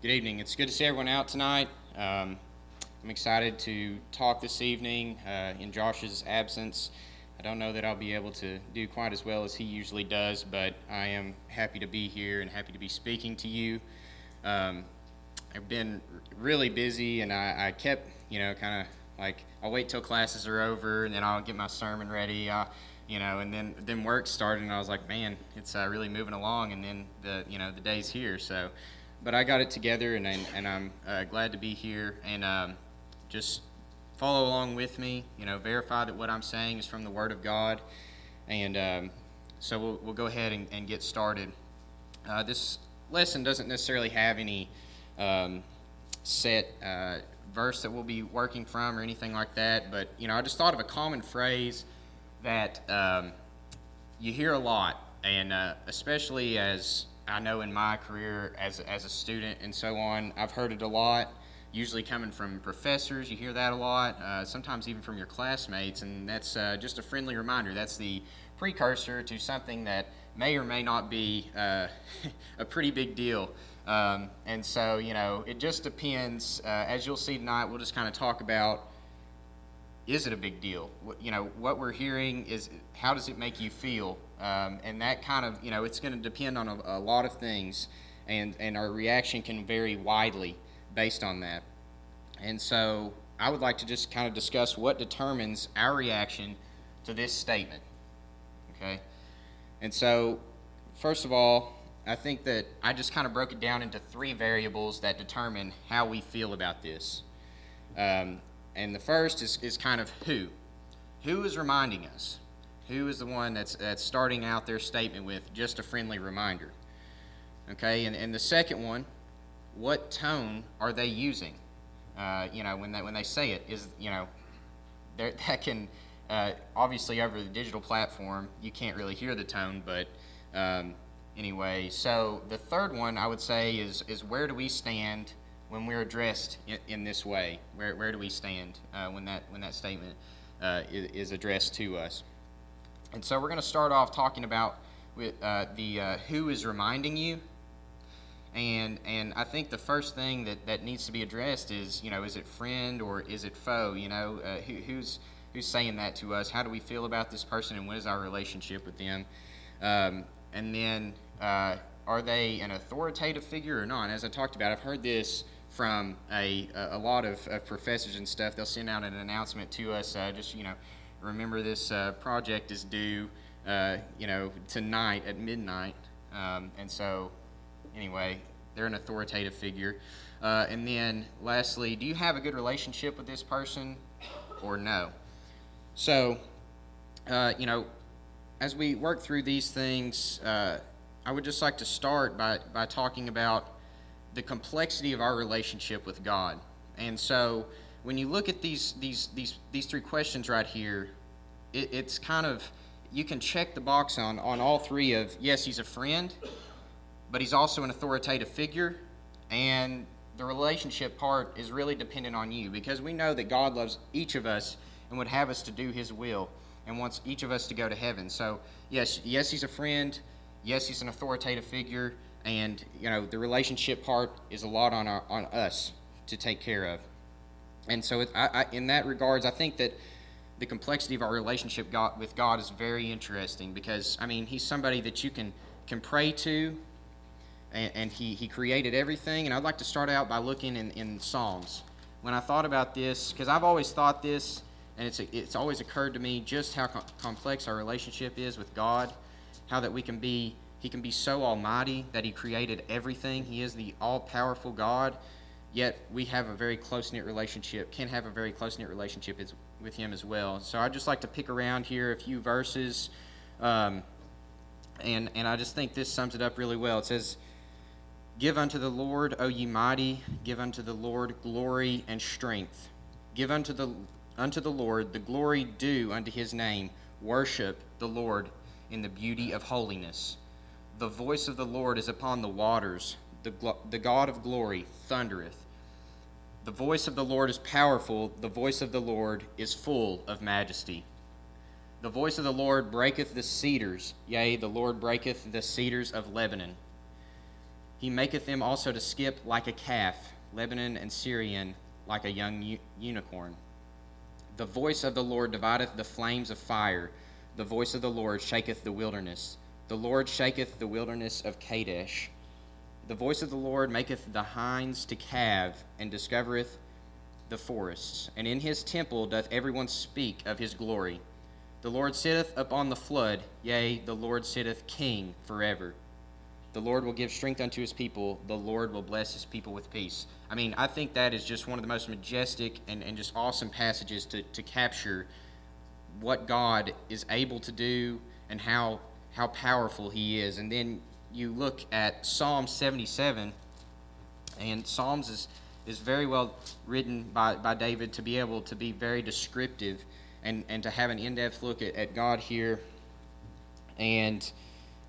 Good evening. It's good to see everyone out tonight. Um, I'm excited to talk this evening uh, in Josh's absence. I don't know that I'll be able to do quite as well as he usually does, but I am happy to be here and happy to be speaking to you. Um, I've been really busy, and I, I kept, you know, kind of like I'll wait till classes are over, and then I'll get my sermon ready. Uh, you know, and then then work started, and I was like, man, it's uh, really moving along, and then the you know the day's here, so. But I got it together, and I, and I'm uh, glad to be here, and um, just follow along with me. You know, verify that what I'm saying is from the Word of God, and um, so we'll we'll go ahead and, and get started. Uh, this lesson doesn't necessarily have any um, set uh, verse that we'll be working from or anything like that, but you know, I just thought of a common phrase that um, you hear a lot, and uh, especially as I know in my career as, as a student and so on, I've heard it a lot. Usually coming from professors, you hear that a lot. Uh, sometimes even from your classmates, and that's uh, just a friendly reminder. That's the precursor to something that may or may not be uh, a pretty big deal. Um, and so, you know, it just depends. Uh, as you'll see tonight, we'll just kind of talk about is it a big deal? You know, what we're hearing is how does it make you feel? Um, and that kind of, you know, it's going to depend on a, a, lot of things, and, and our reaction can vary widely based on that. And so I would like to just kind of discuss what determines our reaction to this statement. Okay? And so, first of all, I think that I just kind of broke it down into three variables that determine how we feel about this. Um, and the first is, is kind of who. Who is reminding us? Who is the one that's, that's starting out their statement with just a friendly reminder? Okay, and, and the second one, what tone are they using? Uh, you know, when they, when they say it, is, you know, that can, uh, obviously over the digital platform, you can't really hear the tone, but um, anyway. So the third one I would say is, is where do we stand when we're addressed in, in this way? Where, where do we stand uh, when, that, when that statement uh, is, is, addressed to us? And so we're going to start off talking about uh, the uh, who is reminding you. And, and I think the first thing that, that needs to be addressed is, you know, is it friend or is it foe? You know, uh, who, who's, who's saying that to us? How do we feel about this person and what is our relationship with them? Um, and then, uh, are they an authoritative figure or not? As I talked about, I've heard this from a, a lot of, of professors and stuff. They'll send out an announcement to us, uh, just, you know, remember this uh, project is due, uh, you know, tonight at midnight. Um, and so, anyway, they're an authoritative figure. Uh, and then, lastly, do you have a good relationship with this person or no? So, uh, you know, as we work through these things, uh, I would just like to start by, by talking about the complexity of our relationship with God. And so when you look at these these these these three questions right here, it, it's kind of you can check the box on on all three of yes, he's a friend, but he's also an authoritative figure, and the relationship part is really dependent on you because we know that God loves each of us and would have us to do His will and wants each of us to go to heaven. So yes, yes, he's a friend. Yes, he's an authoritative figure and you know the relationship part is a lot on our, on us to take care of and so it, I, I, in that regards i think that the complexity of our relationship God, with god is very interesting because i mean he's somebody that you can can pray to and, and he, he created everything. And i'd like to start out by looking in, in psalms. When i thought about this because i've always thought this and it's, it's always occurred to me just how co- complex our relationship is with god how that we can be he can be so almighty that he created everything. He is the all powerful God, yet we have a very close knit relationship, can have a very close knit relationship with him as well. So I'd just like to pick around here a few verses. Um, and, and I just think this sums it up really well. It says, Give unto the Lord, O ye mighty, give unto the Lord glory and strength. Give unto the, unto the Lord the glory due unto his name. Worship the Lord in the beauty of holiness. The voice of the Lord is upon the waters. The, the God of glory thundereth. The voice of the Lord is powerful. The voice of the Lord is full of majesty. The voice of the Lord breaketh the cedars. Yea, the Lord breaketh the cedars of Lebanon. He maketh them also to skip like a calf, Lebanon and Sirion like a young u- unicorn. The voice of the Lord divideth the flames of fire. The voice of the Lord shaketh the wilderness. The Lord shaketh the wilderness of Kadesh. The voice of the Lord maketh the hinds to calve, and discovereth the forests. And in his temple doth everyone speak of his glory. The Lord sitteth upon the flood, yea, the Lord sitteth king forever. The Lord will give strength unto his people. The Lord will bless his people with peace. I mean, I think that is just one of the most majestic and, and just awesome passages to, to capture what God is able to do and how, how powerful he is. And then you look at Psalm 77, and Psalms is, is very well written by, by David to be able to be very descriptive and, and to have an in depth look at, at God here. And,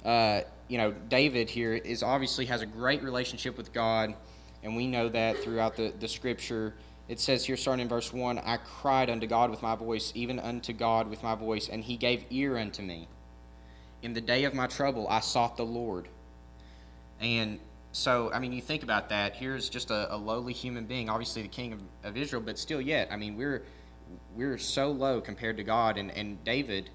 uh, you know, David here is obviously has a great relationship with God, and we know that throughout the, the scripture. It says here, starting in verse 1 I cried unto God with my voice, even unto God with my voice, and he gave ear unto me. In the day of my trouble, I sought the Lord. And so, I mean, you think about that. Here's just a, a lowly human being, obviously the king of, of Israel, but still, yet, I mean, we're we're so low compared to God. And, and David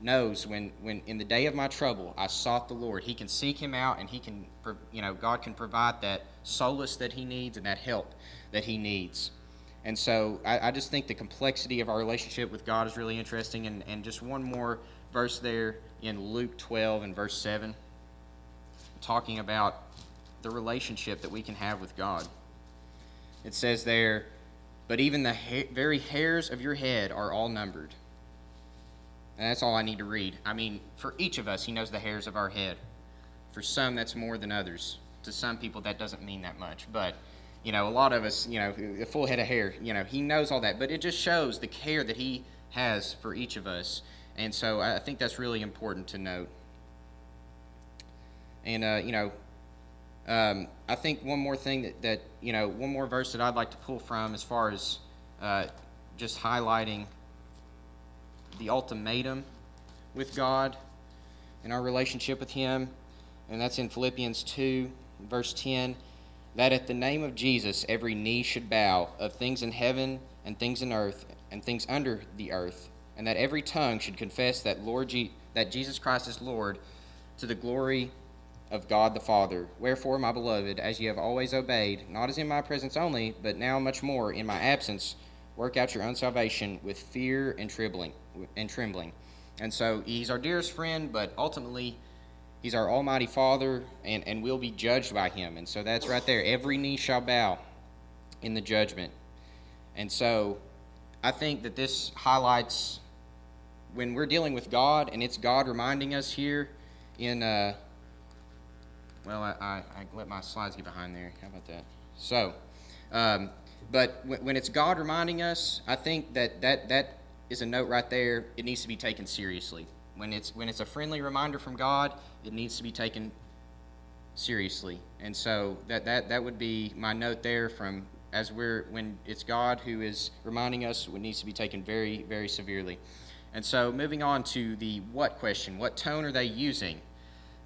knows when, when in the day of my trouble I sought the Lord. He can seek him out and he can, you know, God can provide that solace that he needs and that help that he needs. And so I, I just think the complexity of our relationship with God is really interesting. And, and just one more verse there in Luke 12 and verse 7, talking about the relationship that we can have with God. It says there, but even the ha- very hairs of your head are all numbered. And that's all I need to read. I mean, for each of us, He knows the hairs of our head. For some, that's more than others. To some people, that doesn't mean that much. But, you know, a lot of us, you know, a full head of hair, you know, He knows all that. But it just shows the care that He has for each of us. And so I think that's really important to note. And, uh, you know, um, I think one more thing that, that, you know, one more verse that I'd like to pull from as far as uh, just highlighting the ultimatum with God and our relationship with Him, and that's in Philippians 2, verse 10 that at the name of Jesus every knee should bow of things in heaven and things in earth and things under the earth, and that every tongue should confess that Lord Je- that Jesus Christ is Lord to the glory of God the Father. Wherefore, my beloved, as ye have always obeyed, not as in my presence only, but now much more in my absence, work out your own salvation with fear and trembling and trembling. And so he's our dearest friend, but ultimately he's our almighty father and, and we'll be judged by him. And so that's right there. Every knee shall bow in the judgment. And so I think that this highlights when we're dealing with God, and it's God reminding us here in uh, well, I, I, I, let my slides get behind there. How about that? So, um, but when, when it's God reminding us, I think that, that that is a note right there. It needs to be taken seriously. When it's when it's a friendly reminder from God, it needs to be taken seriously. And so that that that would be my note there from as we're when it's God who is reminding us, it needs to be taken very very severely. And so moving on to the what question, what tone are they using?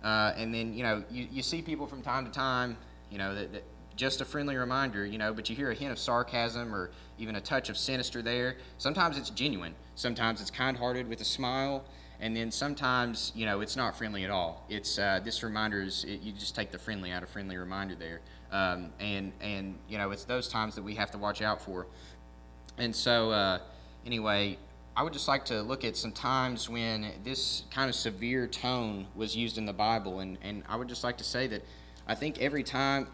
Uh, and then, you know, you, you see people from time to time, you know, that, that just a friendly reminder, you know, but you hear a hint of sarcasm or even a touch of sinister there. Sometimes it's genuine. Sometimes it's kind hearted with a smile. And then sometimes, you know, it's not friendly at all. It's uh, this reminder is it, you just take the friendly out of friendly reminder there, um, and and you know it's those times that we have to watch out for. And so, uh, anyway, I would just like to look at some times when this kind of severe tone was used in the Bible, and, and I would just like to say that I think every time,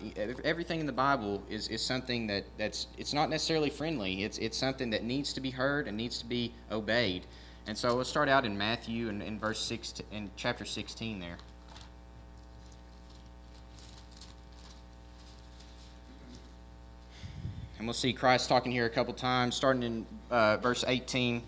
everything in the Bible is, is something that, that's it's not necessarily friendly. It's it's something that needs to be heard and needs to be obeyed. And so let's start out in Matthew and in, verse six in chapter sixteen there. And we'll see Christ talking here a couple times, starting in uh, verse 18.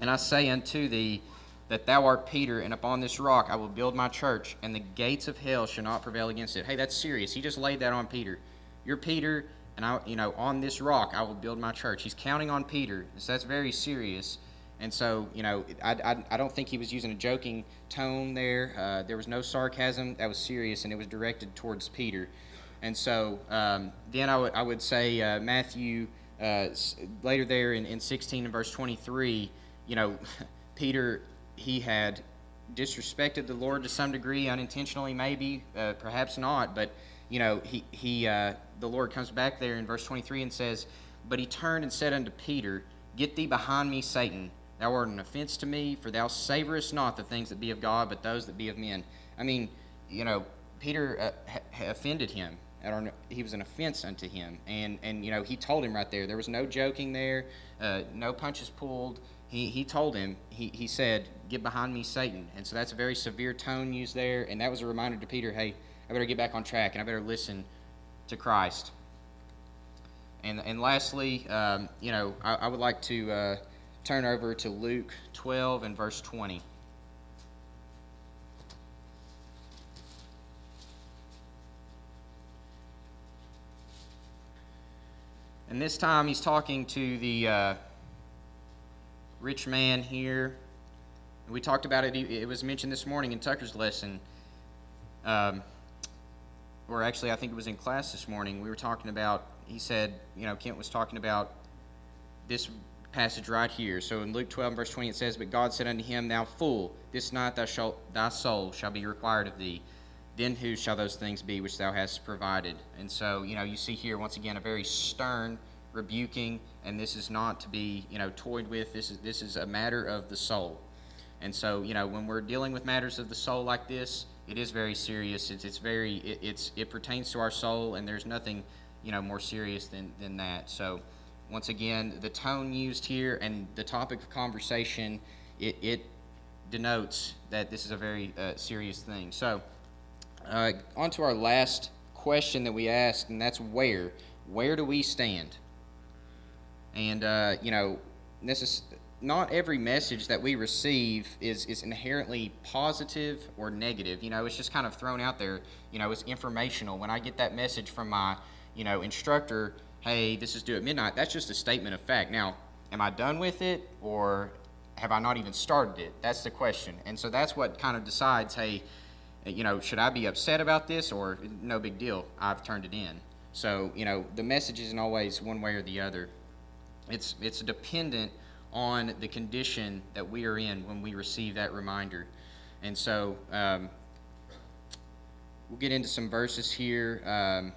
And I say unto thee that thou art Peter, and upon this rock I will build my church, and the gates of hell shall not prevail against it. Hey, that's serious. He just laid that on Peter. You're Peter, and I, you know, on this rock I will build my church. He's counting on Peter, so that's very serious. And so, you know, I, I, I don't think he was using a joking tone there. Uh, there was no sarcasm. That was serious, and it was directed towards Peter. And so um, then I would I would say uh, Matthew uh, later there in, in 16 and verse 23, you know, Peter, he had disrespected the Lord to some degree, unintentionally maybe, uh, perhaps not, but, you know, he, he uh, the Lord comes back there in verse 23 and says, But he turned and said unto Peter, Get thee behind me, Satan. Thou art an offense to me, for thou savorest not the things that be of God, but those that be of men. I mean, you know, Peter uh, ha- offended him he was an offense unto him. And, and, you know, he told him right there. There was no joking there, uh, no punches pulled. He, he told him, he, he said, Get behind me, Satan. And so that's a very severe tone used there. And that was a reminder to Peter, hey, I better get back on track and I better listen to Christ. And, and lastly, um, you know, I, I, would like to uh, turn over to Luke 12 and verse 20. And this time he's talking to the uh, rich man here. We talked about it, it was mentioned this morning in Tucker's lesson. Um, or actually, I think it was in class this morning. We were talking about, he said, you know, Kent was talking about this passage right here. So in Luke 12, verse 20, it says, But God said unto him, Thou fool, this night thou shalt, thy soul shall be required of thee then whose shall those things be which thou hast provided? And so, you know, you see here once again a very stern rebuking, and this is not to be, you know, toyed with. This is this is a matter of the soul. And so, you know, when we're dealing with matters of the soul like this, it is very serious. It's it's very it, it's it pertains to our soul, and there's nothing, you know, more serious than than that. So, once again, the tone used here and the topic of conversation, it, it denotes that this is a very uh, serious thing. So. Uh, on to our last question that we asked, and that's where. Where do we stand? And, uh, you know, not every message that we receive is, is inherently positive or negative. You know, it's just kind of thrown out there. You know, it's informational. When I get that message from my, you know, instructor, hey, this is due at midnight, that's just a statement of fact. Now, am I done with it or have I not even started it? That's the question. And so that's what kind of decides, hey, you know, should I be upset about this or no big deal? I've turned it in. So, you know, the message isn't always one way or the other. It's, it's dependent on the condition that we are in when we receive that reminder. And so um, we'll get into some verses here. Um,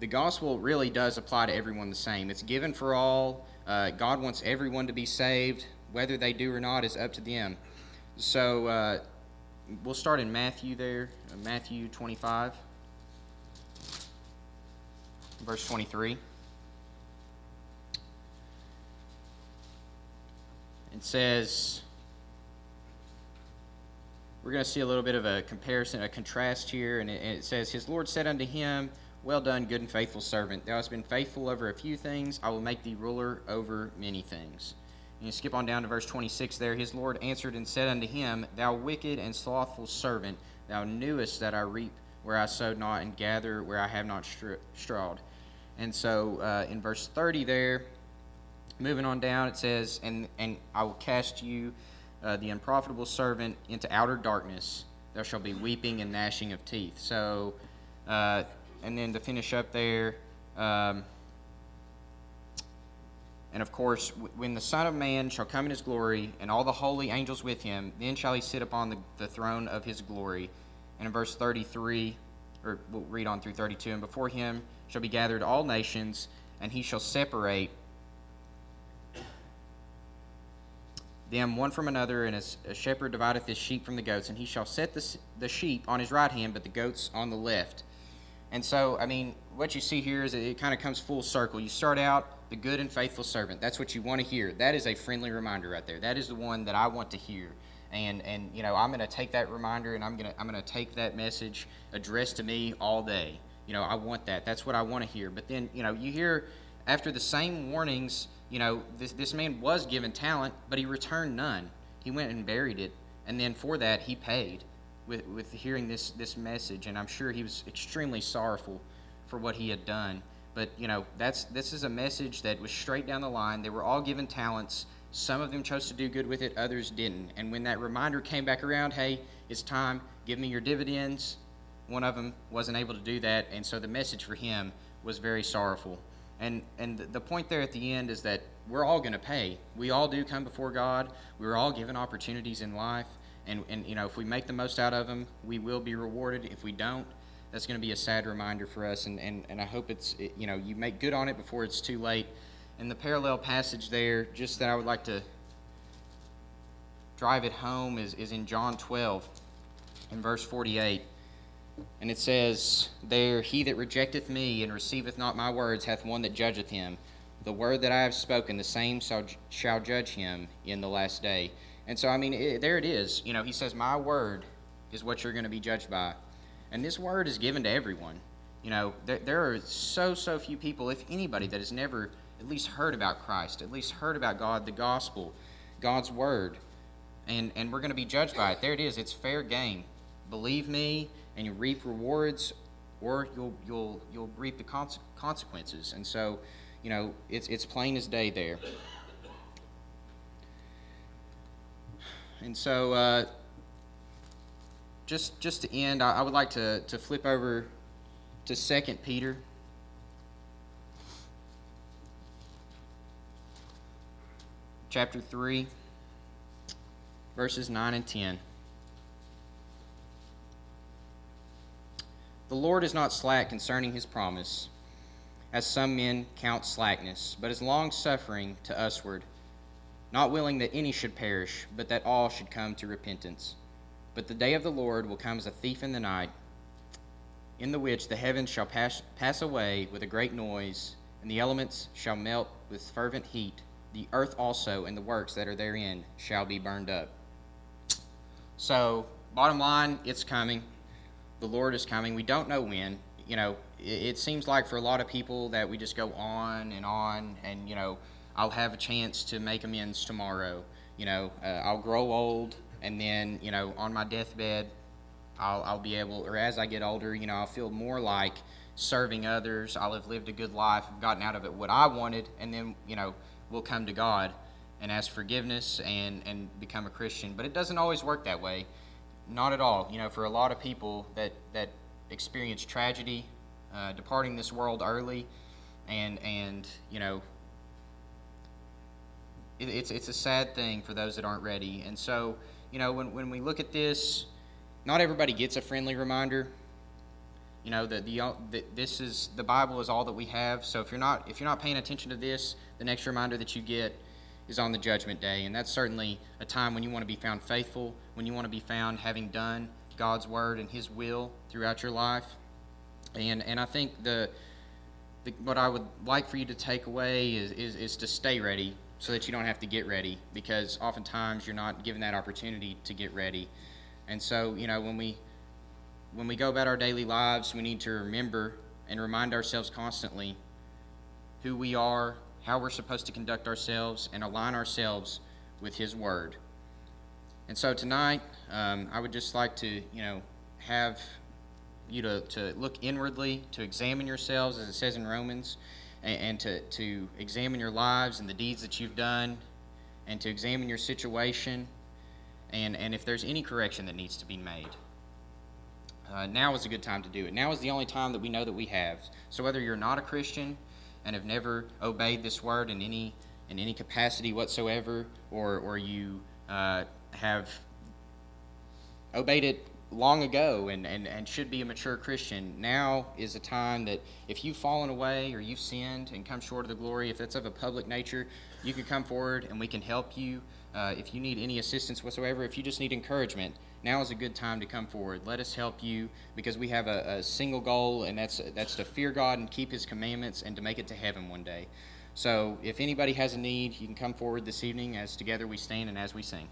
the gospel really does apply to everyone the same. It's given for all. Uh, God wants everyone to be saved. Whether they do or not is up to them. So, uh, we'll start in Matthew there, uh, Matthew 25, verse 23. It says, we're going to see a little bit of a comparison, a contrast here, and it, and it says, His Lord said unto him, Well done, good and faithful servant. Thou hast been faithful over a few things, I will make thee ruler over many things. And you skip on down to verse 26 there. His Lord answered and said unto him, Thou wicked and slothful servant, thou knewest that I reap where I sowed not and gather where I have not strawed. And so uh, in verse 30 there, moving on down, it says, And, and I will cast you, uh, the unprofitable servant, into outer darkness. There shall be weeping and gnashing of teeth. So, uh, and then to finish up there, um, and of course, when the Son of Man shall come in his glory, and all the holy angels with him, then shall he sit upon the, the throne of his glory. And in verse 33, or we'll read on through 32, and before him shall be gathered all nations, and he shall separate them one from another, and as a shepherd divideth his sheep from the goats, and he shall set the, the sheep on his right hand, but the goats on the left. And so, I mean, what you see here is it kind of comes full circle. You start out the good and faithful servant. That's what you want to hear. That is a friendly reminder right there. That is the one that I want to hear. And and you know, I'm going to take that reminder and I'm going to I'm going to take that message addressed to me all day. You know, I want that. That's what I want to hear. But then, you know, you hear after the same warnings, you know, this this man was given talent, but he returned none. He went and buried it, and then for that he paid with with hearing this this message, and I'm sure he was extremely sorrowful for what he had done. But you know, that's this is a message that was straight down the line. They were all given talents Some of them chose to do good with it, others didn't. And when that reminder came back around, hey, it's time, give me your dividends, one of them wasn't able to do that, and so the message for him was very sorrowful. And, and the point there at the end is that we're all going to pay. We all do come before God. We're all given opportunities in life. And, and, you know, if we make the most out of them, we will be rewarded. If we don't, that's going to be a sad reminder for us. And, and, and I hope it's, it, you know, you make good on it before it's too late. And the parallel passage there, just that I would like to drive it home, is, is in John 12, in verse 48. And it says there, He that rejecteth me and receiveth not my words hath one that judgeth him. The word that I have spoken, the same shall, shall judge him in the last day. And so, I mean, it, there it is. You know, He says, My word is what you're going to be judged by. And this word is given to everyone. You know, there, there are so, so few people, if anybody, that has never at least heard about Christ, at least heard about God, the gospel, God's word. And, and we're going to be judged by it. There it is. It's fair game. Believe me, and you reap rewards, or you'll you'll you'll reap the consequences. And so, you know, it's it's plain as day there. And so, uh, just just to end, I, I would like to to flip over to Second Peter. Chapter 3, verses 9 and 10. The Lord is not slack concerning his promise, as some men count slackness, but is long suffering to usward, not willing that any should perish, but that all should come to repentance. But the day of the Lord will come as a thief in the night, in the which the heavens shall pass, pass away with a great noise, and the elements shall melt with fervent heat. The earth also and the works that are therein shall be burned up. So, bottom line, it's coming the Lord is coming. We don't know when. You know, it, it seems like for a lot of people that we just go on and on, and you know, I'll have a chance to make amends tomorrow. You know, uh, I'll grow old, and then you know, on my deathbed, I'll, I'll be able, or as I get older, you know, I'll feel more like serving others. I'll have lived a good life, gotten out of it what I wanted, and then you know, we'll come to God and ask forgiveness and and become a Christian. But it doesn't always work that way. Not at all. You know, for a lot of people that, that experience tragedy, uh, departing this world early, and, and you know, it, it's, it's a sad thing for those that aren't ready. And so, you know, when, when we look at this, not everybody gets a friendly reminder. You know, the, the, the, this is, the Bible is all that we have. So if you're not, if you're not paying attention to this, the next reminder that you get is on the judgment day. And that's certainly a time when you want to be found faithful, when you want to be found having done God's word and His will throughout your life. And, and I think the, the what I would like for you to take away is, is, is to stay ready so that you don't have to get ready because oftentimes you're not given that opportunity to get ready. And so, you know, when we when we go about our daily lives, we need to remember and remind ourselves constantly who we are, how we're supposed to conduct ourselves and align ourselves with His Word. And so tonight, um, I would just like to, you know, have you to, to look inwardly, to examine yourselves, as it says in Romans, and, and to, to examine your lives and the deeds that you've done, and to examine your situation, and, and if there's any correction that needs to be made. Uh, now is a good time to do it. Now is the only time that we know that we have. So whether you're not a Christian, and have never obeyed this word in any in any capacity whatsoever, or or you uh, have obeyed it long ago and, and, and should be a mature Christian. Now is a time that if you've fallen away or you've sinned and come short of the glory, if it's of a public nature, you can come forward and we can help you. Uh, if you need any assistance whatsoever, if you just need encouragement, now is a good time to come forward. Let us help you because we have a, a single goal, and that's that's to fear God and keep His commandments and to make it to heaven one day. So, if anybody has a need, you can come forward this evening as together we stand and as we sing.